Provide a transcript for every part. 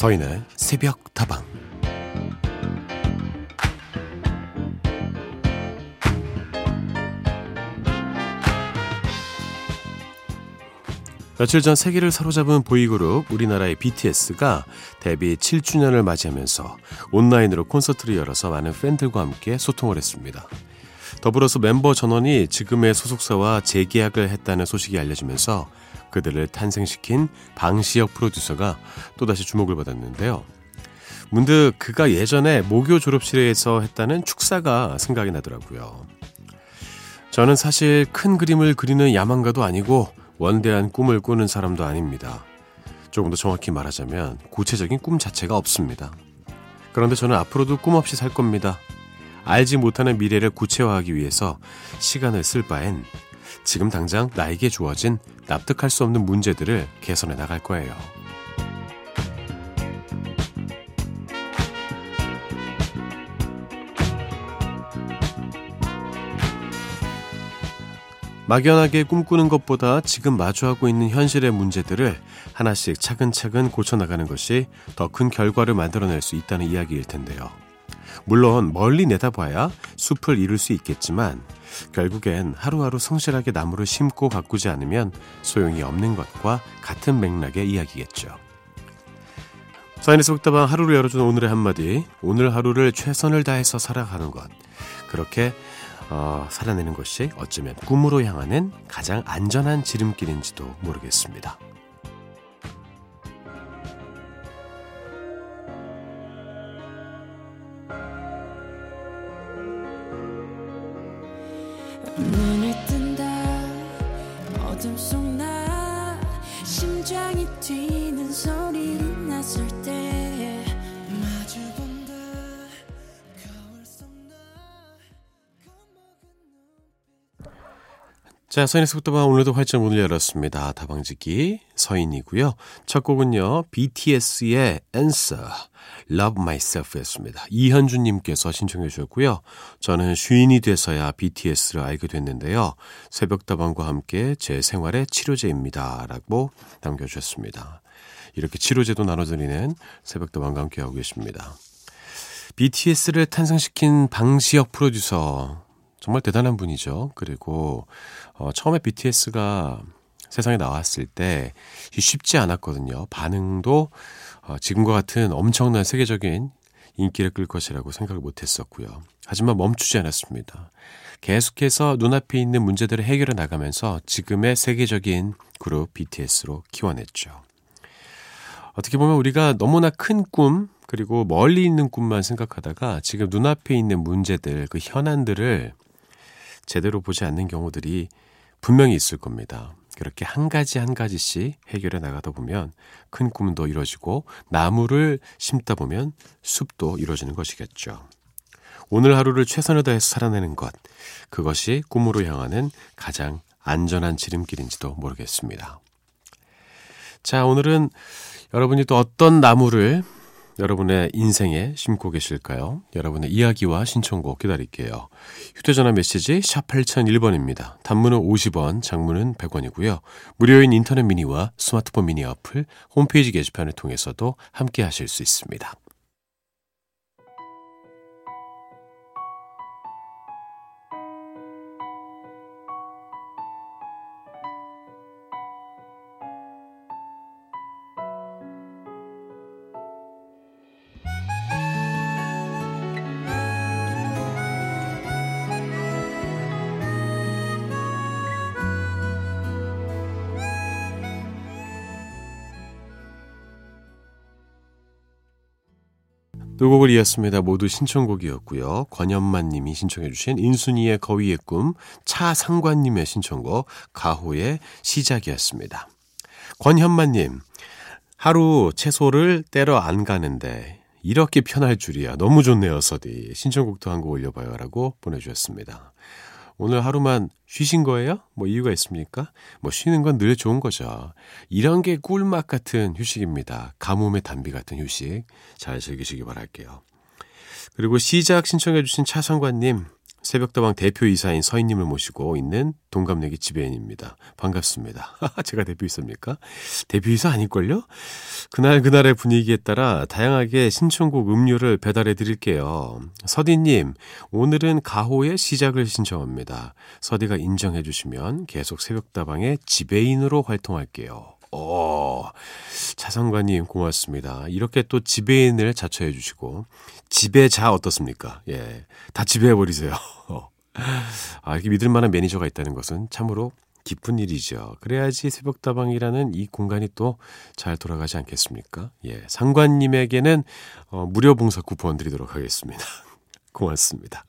서인의 새벽 다방 며칠 전 세계를 사로잡은 보이그룹 우리나라의 BTS가 데뷔 7주년을 맞이하면서 온라인으로 콘서트를 열어서 많은 팬들과 함께 소통을 했습니다. 더불어서 멤버 전원이 지금의 소속사와 재계약을 했다는 소식이 알려지면서 그들을 탄생시킨 방시혁 프로듀서가 또다시 주목을 받았는데요. 문득 그가 예전에 모교 졸업실에서 했다는 축사가 생각이 나더라고요. 저는 사실 큰 그림을 그리는 야망가도 아니고 원대한 꿈을 꾸는 사람도 아닙니다. 조금 더 정확히 말하자면 구체적인 꿈 자체가 없습니다. 그런데 저는 앞으로도 꿈 없이 살 겁니다. 알지 못하는 미래를 구체화하기 위해서 시간을 쓸 바엔 지금 당장 나에게 주어진 납득할 수 없는 문제들을 개선해 나갈 거예요. 막연하게 꿈꾸는 것보다 지금 마주하고 있는 현실의 문제들을 하나씩 차근차근 고쳐나가는 것이 더 큰 결과를 만들어낼 수 있다는 이야기일 텐데요. 물론 멀리 내다봐야 숲을 이룰 수 있겠지만 결국엔 하루하루 성실하게 나무를 심고 가꾸지 않으면 소용이 없는 것과 같은 맥락의 이야기겠죠. 사인에서 북다방 하루를 열어준 오늘의 한마디 오늘 하루를 최선을 다해서 살아가는 것 그렇게 어, 살아내는 것이 어쩌면 꿈으로 향하는 가장 안전한 지름길인지도 모르겠습니다. 눈을 뜬다. 어둠 속 나 심장이 뛰 자, 서인에서부터 오늘도 활짝 문을 열었습니다. 다방지기 서인이고요. 첫 곡은요. BTS의 Answer, Love Myself였습니다. 이현주님께서 신청해 주셨고요. 저는 쉰이 돼서야 BTS를 알게 됐는데요. 새벽다방과 함께 제 생활의 치료제입니다. 라고 남겨주셨습니다. 이렇게 치료제도 나눠드리는 새벽다방과 함께하고 계십니다. BTS를 탄생시킨 방시혁 프로듀서 정말 대단한 분이죠. 그리고 어, 처음에 BTS가 세상에 나왔을 때 쉽지 않았거든요. 반응도 어, 지금과 같은 엄청난 세계적인 인기를 끌 것이라고 생각을 못 했었고요. 하지만 멈추지 않았습니다. 계속해서 눈앞에 있는 문제들을 해결해 나가면서 지금의 세계적인 그룹 BTS로 키워냈죠. 어떻게 보면 우리가 너무나 큰 꿈, 그리고 멀리 있는 꿈만 생각하다가 지금 눈앞에 있는 문제들, 그 현안들을 제대로 보지 않는 경우들이 분명히 있을 겁니다. 그렇게 한 가지 한 가지씩 해결해 나가다 보면 큰 꿈도 이루어지고 나무를 심다 보면 숲도 이루어지는 것이겠죠. 오늘 하루를 최선을 다해서 살아내는 것, 그것이 꿈으로 향하는 가장 안전한 지름길인지도 모르겠습니다. 자, 오늘은 여러분이 또 어떤 나무를 여러분의 인생에 심고 계실까요? 여러분의 이야기와 신청곡 기다릴게요. 휴대전화 메시지 샵 8001번입니다. 단문은 50원, 장문은 100원이고요. 무료인 인터넷 미니와 스마트폰 미니 어플, 홈페이지 게시판을 통해서도 함께 하실 수 있습니다. 두 곡을 이었습니다. 모두 신청곡이었고요. 권현만 님이 신청해 주신 인순이의 거위의 꿈, 차상관 님의 신청곡, 가호의 시작이었습니다. 권현만 님, 하루 채소를 때려 안 가는데 이렇게 편할 줄이야. 너무 좋네요, 서디. 신청곡도 한 곡 올려봐요. 라고 보내주셨습니다. 오늘 하루만 쉬신 거예요? 뭐 이유가 있습니까? 뭐 쉬는 건 늘 좋은 거죠. 이런 게 꿀맛 같은 휴식입니다. 가뭄의 단비 같은 휴식. 잘 즐기시기 바랄게요. 그리고 시작 신청해주신 차상관님, 새벽다방 대표이사인 서인님을 모시고 있는 동갑내기 지배인입니다. 반갑습니다. 제가 대표이사입니까? 대표이사 아닐걸요? 그날 그날의 분위기에 따라 다양하게 신청곡 음료를 배달해 드릴게요. 서디님, 오늘은 가호의 시작을 신청합니다. 서디가 인정해 주시면 계속 새벽다방의 지배인으로 활동할게요. 오, 차상관님 고맙습니다. 이렇게 또 지배인을 자처해 주시고 지배자 어떻습니까? 예, 다 지배해 버리세요. 아, 이렇게 믿을 만한 매니저가 있다는 것은 참으로 기쁜 일이죠. 그래야지 새벽다방이라는 이 공간이 또 잘 돌아가지 않겠습니까? 예, 상관님에게는 어, 무료 봉사 쿠폰 드리도록 하겠습니다. 고맙습니다.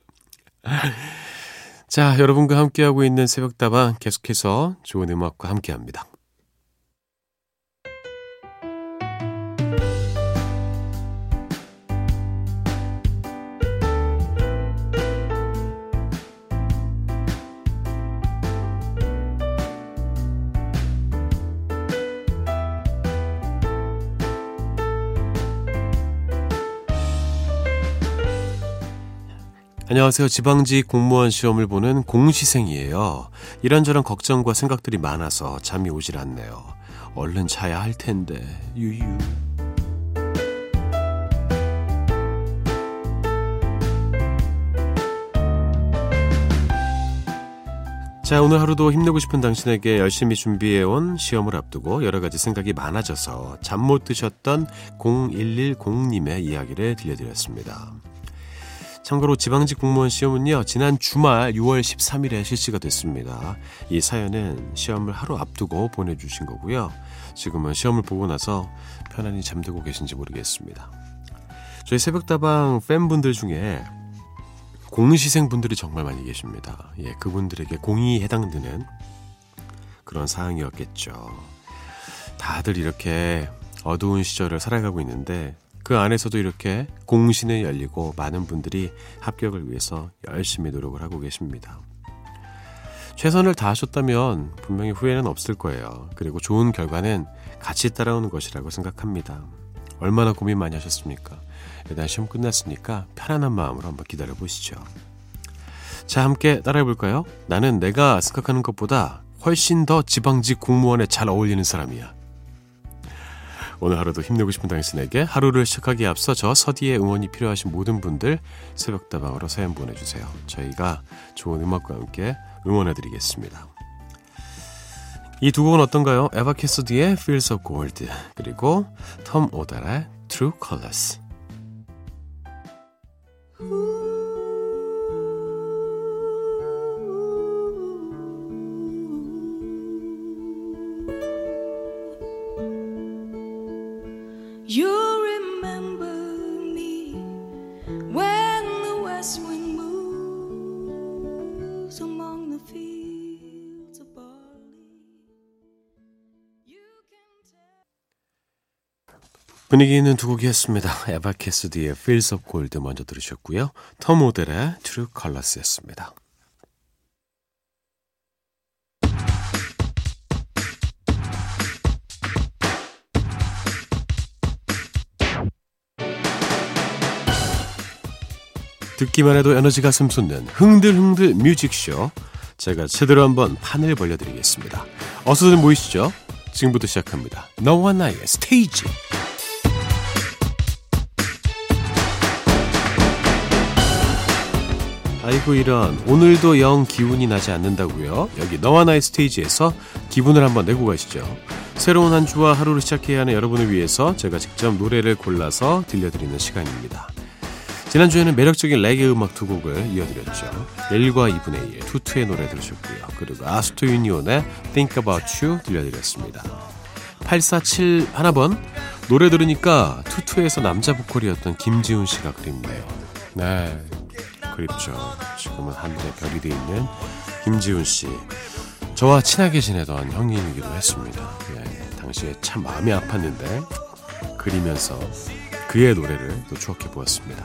자, 여러분과 함께하고 있는 새벽다방 계속해서 좋은 음악과 함께합니다. 안녕하세요. 지방직 공무원 시험을 보는 공시생이에요. 이런저런 걱정과 생각들이 많아서 잠이 오질 않네요. 얼른 자야 할 텐데. 유유. 자, 오늘 하루도 힘내고 싶은 당신에게 열심히 준비해온 시험을 앞두고 여러 가지 생각이 많아져서 잠 못 드셨던 0110님의 이야기를 들려드렸습니다. 참고로 지방직 공무원 시험은요, 지난 주말 6월 13일에 실시가 됐습니다. 이 사연은 시험을 하루 앞두고 보내주신 거고요. 지금은 시험을 보고 나서 편안히 잠들고 계신지 모르겠습니다. 저희 새벽다방 팬분들 중에 공시생분들이 정말 많이 계십니다. 예, 그분들에게 공이 해당되는 그런 사항이었겠죠. 다들 이렇게 어두운 시절을 살아가고 있는데 그 안에서도 이렇게 공신에 열리고 많은 분들이 합격을 위해서 열심히 노력을 하고 계십니다. 최선을 다하셨다면 분명히 후회는 없을 거예요. 그리고 좋은 결과는 같이 따라오는 것이라고 생각합니다. 얼마나 고민 많이 하셨습니까? 일단 시험 끝났으니까 편안한 마음으로 한번 기다려 보시죠. 자, 함께 따라해 볼까요? 나는 내가 생각하는 것보다 훨씬 더 지방직 공무원에 잘 어울리는 사람이야. 오늘 하루도 힘내고 싶은 당신에게 하루를 시작하기에 앞서 저 서디의 응원이 필요하신 모든 분들 새벽다방으로 사연 보내주세요. 저희가 좋은 음악과 함께 응원해드리겠습니다. 이 두 곡은 어떤가요? 에바 캐서디의 Feels of Gold 그리고 톰 오달의 True Colors 분위기는 두 곡이었습니다. 에바 캐스디의 Feels of Gold 먼저 들으셨고요. 톰 오델의 True Colors였습니다. 듣기만 해도 에너지가 샘솟는 흥들흥들 뮤직쇼 제가 제대로 한번 판을 벌려드리겠습니다. 어서들 모이시죠. 지금부터 시작합니다. 너와 나의 스테이지 아이고 이런 오늘도 영 기운이 나지 않는다고요? 여기 너와 나의 스테이지에서 기분을 한번 내고 가시죠. 새로운 한 주와 하루를 시작해야 하는 여러분을 위해서 제가 직접 노래를 골라서 들려드리는 시간입니다. 지난주에는 매력적인 레게 음악 두 곡을 이어드렸죠. 1과 2분의 1, 투투의 노래 들으셨고요. 그리고 아스토 유니온의 Think About You 들려드렸습니다. 847 하나번 노래 들으니까 투투에서 남자 보컬이었던 김지훈 씨가 그립네요. 네, 그립죠. 지금은 하늘에 별이 돼 있는 김지훈 씨. 저와 친하게 지내던 형님이기도 했습니다. 예, 당시에 참 마음이 아팠는데 그리면서 그의 노래를 또 추억해 보았습니다.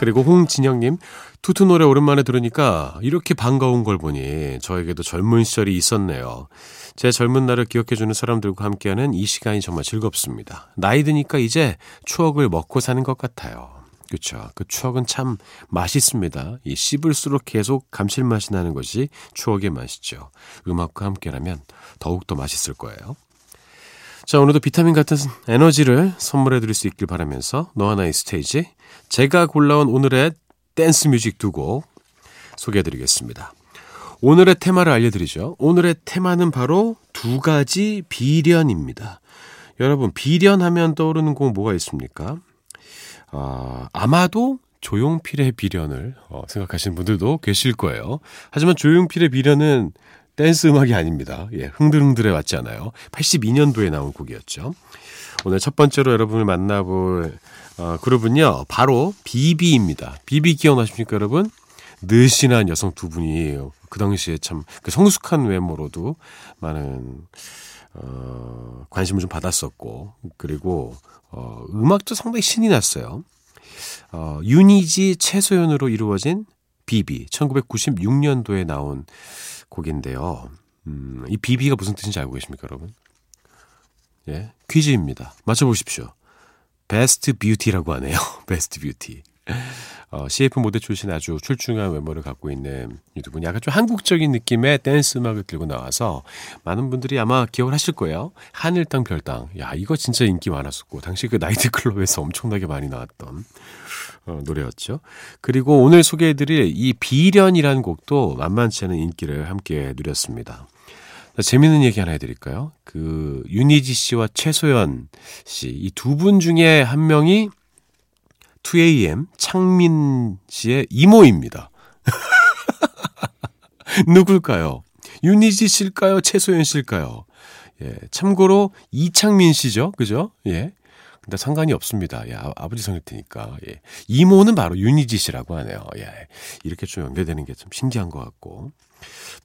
그리고 홍진영님, 투투 노래 오랜만에 들으니까 이렇게 반가운 걸 보니 저에게도 젊은 시절이 있었네요. 제 젊은 날을 기억해주는 사람들과 함께하는 이 시간이 정말 즐겁습니다. 나이 드니까 이제 추억을 먹고 사는 것 같아요. 그렇죠. 그 추억은 참 맛있습니다. 이 씹을수록 계속 감칠맛이 나는 것이 추억의 맛이죠. 음악과 함께라면 더욱더 맛있을 거예요. 자, 오늘도 비타민 같은 에너지를 선물해 드릴 수 있길 바라면서 너와 나의 스테이지 제가 골라온 오늘의 댄스 뮤직 두 곡 소개해 드리겠습니다. 오늘의 테마를 알려드리죠. 오늘의 테마는 바로 두 가지 비련입니다. 여러분, 비련하면 떠오르는 곡 뭐가 있습니까? 어, 아마도 조용필의 비련을 어, 생각하시는 분들도 계실 거예요. 하지만 조용필의 비련은 댄스 음악이 아닙니다. 예, 흥들흥들에 맞지 않아요. 82년도에 나온 곡이었죠. 오늘 첫 번째로 여러분을 만나볼 어, 그룹은요, 바로 비비입니다. 비비 기억나십니까, 여러분? 느씬한 여성 두 분이 그 당시에 참 그 성숙한 외모로도 많은 어, 관심을 좀 받았었고 그리고 어, 음악도 상당히 신이 났어요. 어, 유니지 최소연으로 이루어진 비비 1996년도에 나온 곡인데요. 음, 이 비비가 무슨 뜻인지 알고 계십니까, 여러분? 예, 퀴즈입니다. 맞춰보십시오. Best Beauty라고 하네요. Best Beauty. 어, CF 모델 출신 아주 출중한 외모를 갖고 있는 이 두 분이 약간 좀 한국적인 느낌의 댄스 음악을 들고 나와서 많은 분들이 아마 기억을 하실 거예요. 하늘 땅, 별 땅. 야, 이거 진짜 인기 많았었고, 당시 그 나이트클럽에서 엄청나게 많이 나왔던 어, 노래였죠. 그리고 오늘 소개해드릴 이 비련이라는 곡도 만만치 않은 인기를 함께 누렸습니다. 재밌는 얘기 하나 해드릴까요? 그 윤희지 씨와 최소연 씨 이 두 분 중에 한 명이 2AM 창민 씨의 이모입니다. 누굴까요? 윤희지 씨일까요? 최소연 씨일까요? 예, 참고로 이창민 씨죠. 그죠? 예. 근데 상관이 없습니다. 예, 아, 버지 성일 테니까. 예. 이모는 바로 윤희지 씨라고 하네요. 예. 이렇게 좀 연결되는 게 좀 신기한 것 같고.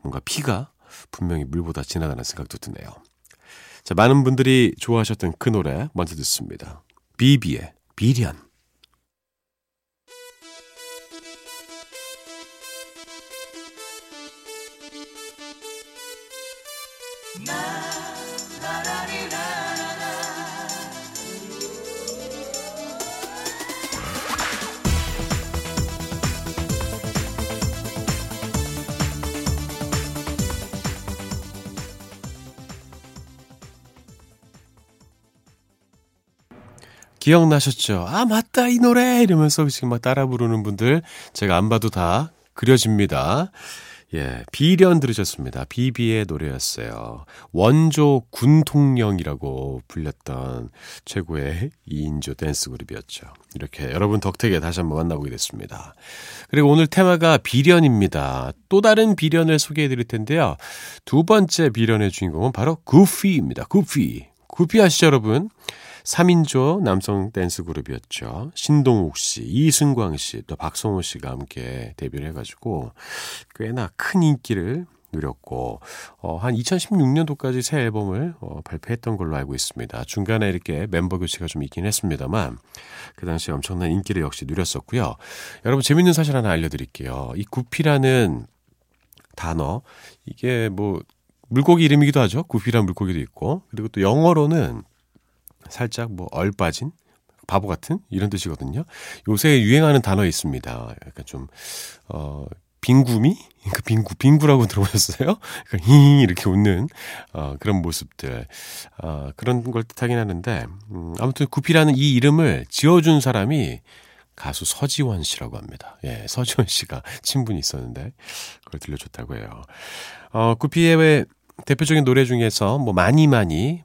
뭔가 피가 분명히 물보다 지나가는 생각도 드네요. 자, 많은 분들이 좋아하셨던 그 노래 먼저 듣습니다. 비비의 비련. 기억나셨죠? 아, 맞다, 이 노래! 이러면서 지금 막 따라 부르는 분들 제가 안 봐도 다 그려집니다. 예, 비련 들으셨습니다. 비비의 노래였어요. 원조 군통령이라고 불렸던 최고의 2인조 댄스 그룹이었죠. 이렇게 여러분 덕택에 다시 한번 만나보게 됐습니다. 그리고 오늘 테마가 비련입니다. 또 다른 비련을 소개해 드릴 텐데요. 두 번째 비련의 주인공은 바로 구피입니다. 구피. 구피 아시죠, 여러분? 3인조 남성 댄스 그룹이었죠. 신동욱 씨, 이승광 씨, 또 박성호 씨가 함께 데뷔를 해가지고 꽤나 큰 인기를 누렸고 어, 한 2016년도까지 새 앨범을 어, 발표했던 걸로 알고 있습니다. 중간에 이렇게 멤버 교체가 좀 있긴 했습니다만 그 당시에 엄청난 인기를 역시 누렸었고요. 여러분 재밌는 사실 하나 알려드릴게요. 이 구피라는 단어 이게 뭐 물고기 이름이기도 하죠. 구피란 물고기도 있고 그리고 또 영어로는 살짝 뭐 얼빠진 바보 같은 이런 뜻이거든요. 요새 유행하는 단어 있습니다. 약간 좀 어, 빙구미? 그 빙구, 빙구라고 들어보셨어요? 그러니까 히 이렇게 웃는 어, 그런 모습들 어, 그런 걸 뜻하긴 하는데 음, 아무튼 구피라는 이 이름을 지어준 사람이 가수 서지원 씨라고 합니다. 예, 서지원 씨가 친분이 있었는데 그걸 들려줬다고 해요. 어, 구피의 대표적인 노래 중에서 뭐 많이 많이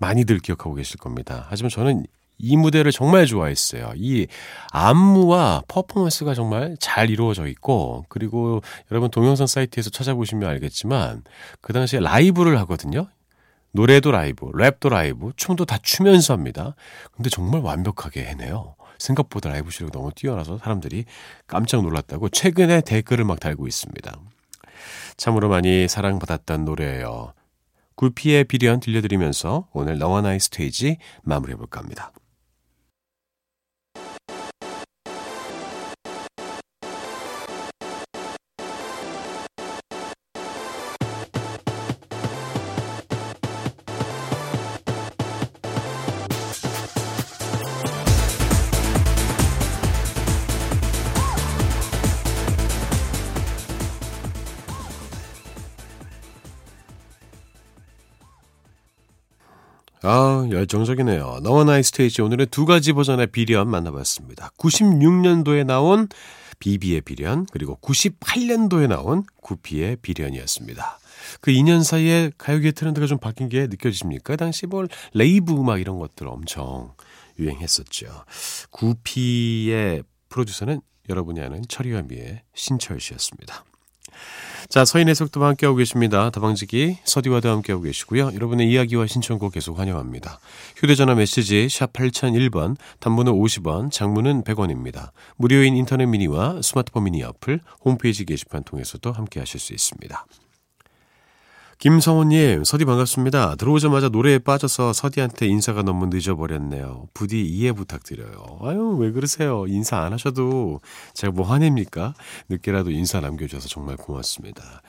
많이들 기억하고 계실 겁니다. 하지만 저는 이 무대를 정말 좋아했어요. 이 안무와 퍼포먼스가 정말 잘 이루어져 있고, 그리고 여러분 동영상 사이트에서 찾아보시면 알겠지만, 그 당시에 라이브를 하거든요. 노래도 라이브, 랩도 라이브, 춤도 다 추면서 합니다. 근데 정말 완벽하게 해내요. 생각보다 라이브 실력이 너무 뛰어나서 사람들이 깜짝 놀랐다고 최근에 댓글을 막 달고 있습니다. 참으로 많이 사랑받았던 노래예요. 굴피의 비련 들려드리면서 오늘 너와 나의 스테이지 마무리해볼까 합니다. 아, 열정적이네요. 너와 나의 스테이지 오늘은 두 가지 버전의 비련 만나봤습니다. 96년도에 나온 비비의 비련, 그리고 98년도에 나온 구피의 비련이었습니다. 그 2년 사이에 가요계 트렌드가 좀 바뀐 게 느껴지십니까? 당시 뭐 rave 음악 이런 것들 엄청 유행했었죠. 구피의 프로듀서는 여러분이 아는 철이와 미의 신철 씨였습니다. 자, 서인의 속도와 함께하고 계십니다. 다방지기 서디와도 함께하고 계시고요. 여러분의 이야기와 신청곡 계속 환영합니다. 휴대전화 메시지 샵 8001번, 단문은 50원, 장문은 100원입니다. 무료인 인터넷 미니와 스마트폰 미니 어플, 홈페이지 게시판 통해서도 함께하실 수 있습니다. 김성호님, 서디 반갑습니다. 들어오자마자 노래에 빠져서 서디한테 인사가 너무 늦어버렸네요. 부디 이해 부탁드려요. 아유, 왜 그러세요? 인사 안 하셔도 제가 뭐 화냅니까? 늦게라도 인사 남겨주셔서 정말 고맙습니다.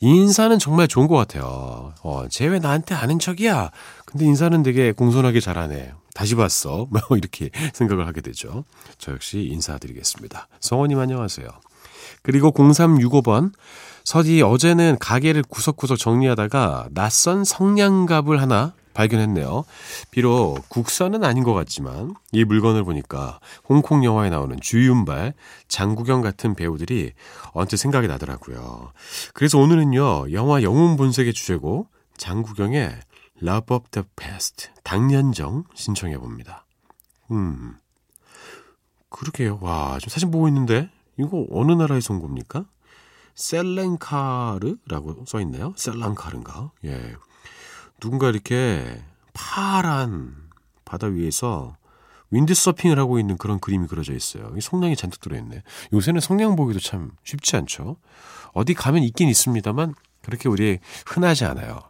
인사는 정말 좋은 것 같아요. 어, 쟤 왜 나한테 아는 척이야? 근데 인사는 되게 공손하게 잘하네. 다시 봤어. 뭐 이렇게 생각을 하게 되죠. 저 역시 인사드리겠습니다. 성호님 안녕하세요. 그리고 0365번. 서디 어제는 가게를 구석구석 정리하다가 낯선 성냥갑을 하나 발견했네요. 비록 국산은 아닌 것 같지만 이 물건을 보니까 홍콩 영화에 나오는 주윤발, 장국영 같은 배우들이 언뜻 생각이 나더라고요. 그래서 오늘은요, 영화 영웅 본색의 주제곡 장국영의 Love of the Past, 당년정 신청해 봅니다. 음, 그러게요. 와, 지금 사진 보고 있는데 이거 어느 나라에서 온 겁니까? 셀렌카르라고 써 있네요. 셀랑카르인가? 예. 누군가 이렇게 파란 바다 위에서 윈드서핑을 하고 있는 그런 그림이 그려져 있어요. 성냥이 잔뜩 들어있네. 요새는 성냥 보기도 참 쉽지 않죠. 어디 가면 있긴 있습니다만 그렇게 우리 흔하지 않아요.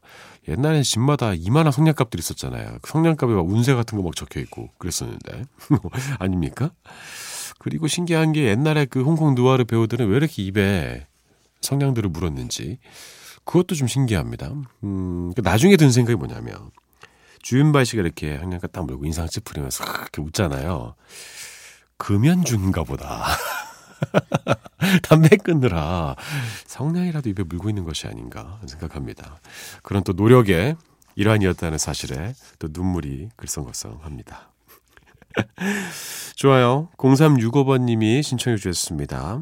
옛날엔 집마다 이만한 성냥갑들이 있었잖아요. 그 성냥갑에 막 운세 같은 거 막 적혀 있고 그랬었는데 아닙니까? 그리고 신기한 게 옛날에 그 홍콩 누아르 배우들은 왜 이렇게 입에 성냥들을 물었는지 그것도 좀 신기합니다. 음, 그 나중에 든 생각이 뭐냐면 주윤발 씨가 이렇게 한양가 딱 물고 인상 찌푸리면서 이렇게 웃잖아요. 금연중인가 보다. 담배 끊느라 성냥이라도 입에 물고 있는 것이 아닌가 생각합니다. 그런 또 노력의 일환이었다는 사실에 또 눈물이 글썽글썽합니다. 좋아요. 0365번님이 신청해 주셨습니다.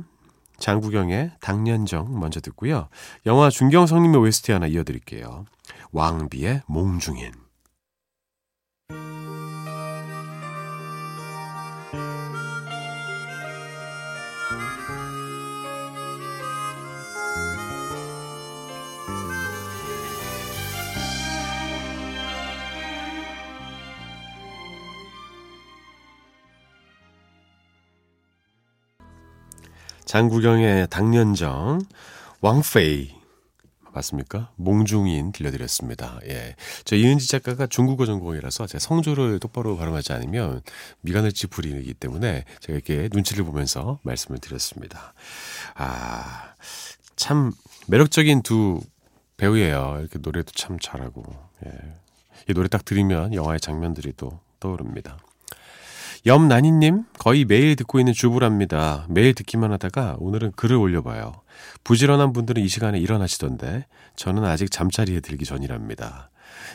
장국영의 당년정 먼저 듣고요. 영화 중경삼림의 OST 하나 이어드릴게요. 왕비의 몽중인. 장구경의 당년정, 왕페이. 맞습니까? 몽중인 들려드렸습니다. 예. 저 이은지 작가가 중국어 전공이라서 제 성조를 똑바로 발음하지 않으면 미간을 찌푸리기 때문에 제가 이렇게 눈치를 보면서 말씀을 드렸습니다. 아, 참 매력적인 두 배우예요. 이렇게 노래도 참 잘하고. 예. 이 노래 딱 들으면 영화의 장면들이 또 떠오릅니다. 염나니님, 거의 매일 듣고 있는 주부랍니다. 매일 듣기만 하다가 오늘은 글을 올려봐요. 부지런한 분들은 이 시간에 일어나시던데, 저는 아직 잠자리에 들기 전이랍니다.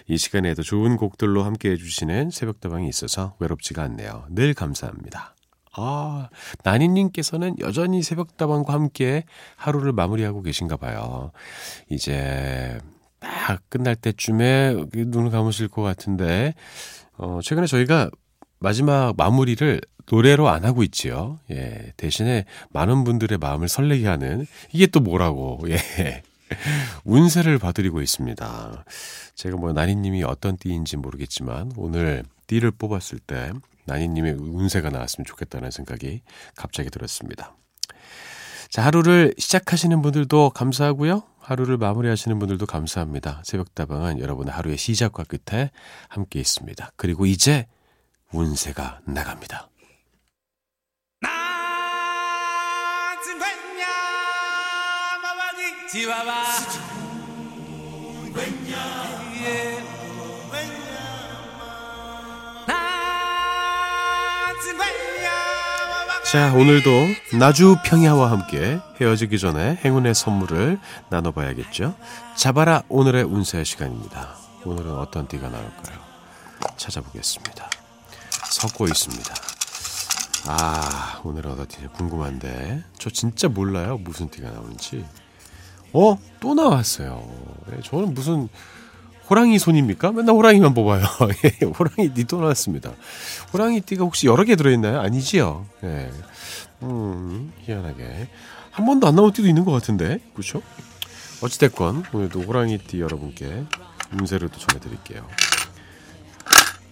이 시간에도 좋은 곡들로 함께 해주시는 새벽다방이 있어서 외롭지가 않네요. 늘 감사합니다. 아, 나니님께서는 여전히 새벽다방과 함께 하루를 마무리하고 계신가 봐요. 이제 딱 끝날 때쯤에 눈을 감으실 것 같은데, 어, 최근에 저희가 마지막 마무리를 노래로 안 하고 있지요. 예. 대신에 많은 분들의 마음을 설레게 하는 이게 또 뭐라고. 예. 운세를 봐드리고 있습니다. 제가 뭐 나니님이 어떤 띠인지 모르겠지만 오늘 띠를 뽑았을 때 나니님의 운세가 나왔으면 좋겠다는 생각이 갑자기 들었습니다. 자, 하루를 시작하시는 분들도 감사하고요. 하루를 마무리하시는 분들도 감사합니다. 새벽다방은 여러분의 하루의 시작과 끝에 함께 있습니다. 그리고 이제 운세가 나갑니다. 자, 오늘도 나주 평야와 함께 헤어지기 전에 행운의 선물을 나눠봐야겠죠. 잡아라 오늘의 운세 시간입니다. 오늘은 어떤 띠가 나올까요? 찾아보겠습니다. 섞고 있습니다. 아, 오늘 티 궁금한데. 저 진짜 몰라요. 무슨 티가 나오는지. 어? 또 나왔어요. 네, 저는 무슨 호랑이 손입니까? 맨날 호랑이만 뽑아요. 예, 호랑이 띠 또 나왔습니다. 호랑이 띠가 혹시 여러 개 들어있나요? 아니지요. 예. 음, 희한하게. 한 번도 안 나올 띠도 있는 것 같은데. 그렇죠? 어찌됐건 오늘도 호랑이 띠 여러분께 운세를 또 전해드릴게요.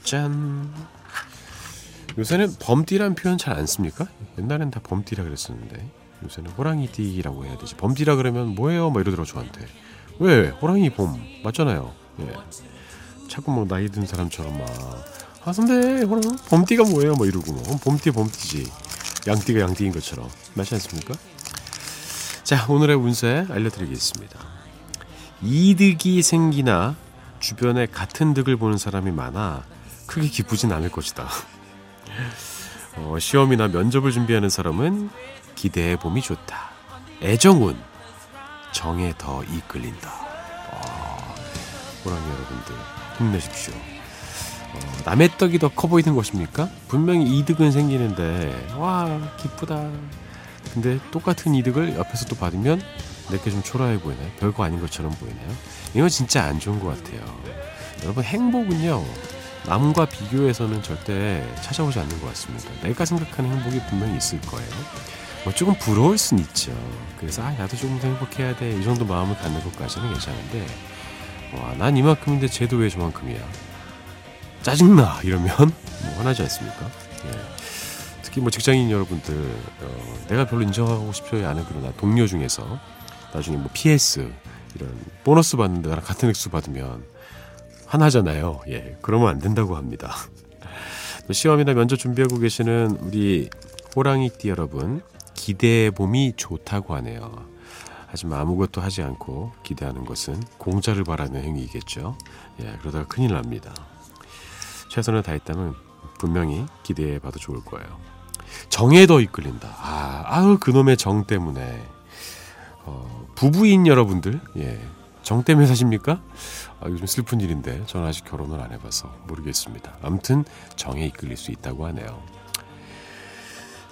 짠. 요새는 범띠란 표현 잘 안 씁니까? 옛날엔 다 범띠라 그랬었는데 요새는 호랑이띠라고 해야 되지. 범띠라 그러면 뭐예요? 막 이러더라고 저한테. 왜? 호랑이 봄 맞잖아요. 예. 자꾸 막 나이 든 사람처럼 막 아, 근데 호랑 범띠가 뭐예요? 막 이러고 뭐 범띠 범띠지. 양띠가 양띠인 것처럼 맞지 않습니까? 자 오늘의 운세 알려드리겠습니다. 이득이 생기나 주변에 같은 득을 보는 사람이 많아 크게 기쁘진 않을 것이다. 어, 시험이나 면접을 준비하는 사람은 기대해 봄이 좋다. 애정운 정에 더 이끌린다. 어, 호랑이 여러분들 힘내십시오. 어, 남의 떡이 더 커 보이는 것입니까? 분명히 이득은 생기는데 와 기쁘다. 근데 똑같은 이득을 옆에서 또 받으면 내게 좀 초라해 보이네. 별거 아닌 것처럼 보이네요. 이건 진짜 안 좋은 것 같아요. 여러분 행복은요 남과 비교해서는 절대 찾아오지 않는 것 같습니다. 내가 생각하는 행복이 분명히 있을 거예요. 뭐 조금 부러울 순 있죠. 그래서 아 나도 조금 더 행복해야 돼. 이 정도 마음을 갖는 것까지는 괜찮은데 와 난 이만큼인데 쟤도 왜 저만큼이야. 짜증나 이러면 뭐 화나지 않습니까? 예. 특히 뭐 직장인 여러분들 어, 내가 별로 인정하고 싶지 않은 그러나 동료 중에서 나중에 뭐 PS 이런 보너스 받는데 나랑 같은 액수 받으면 하나잖아요. 예, 그러면 안 된다고 합니다. 시험이나 면접 준비하고 계시는 우리 호랑이띠 여러분 기대해 봄이 좋다고 하네요. 하지만 아무것도 하지 않고 기대하는 것은 공짜를 바라는 행위이겠죠. 예, 그러다가 큰일 납니다. 최선을 다했다면 분명히 기대해 봐도 좋을 거예요. 정에 더 이끌린다. 아, 아우 그놈의 정 때문에 어, 부부인 여러분들, 예, 정 때문에 사십니까? 아, 요즘 슬픈 일인데 저는 아직 결혼을 안 해봐서 모르겠습니다. 아무튼 정에 이끌릴 수 있다고 하네요.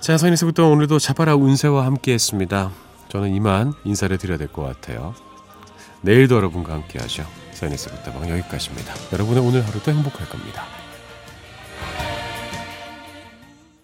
자, 서인에서부터 오늘도 자파라 운세와 함께했습니다. 저는 이만 인사를 드려야 될 것 같아요. 내일도 여러분과 함께하죠. 서인에서부터 방 여기까지입니다. 여러분의 오늘 하루도 행복할 겁니다.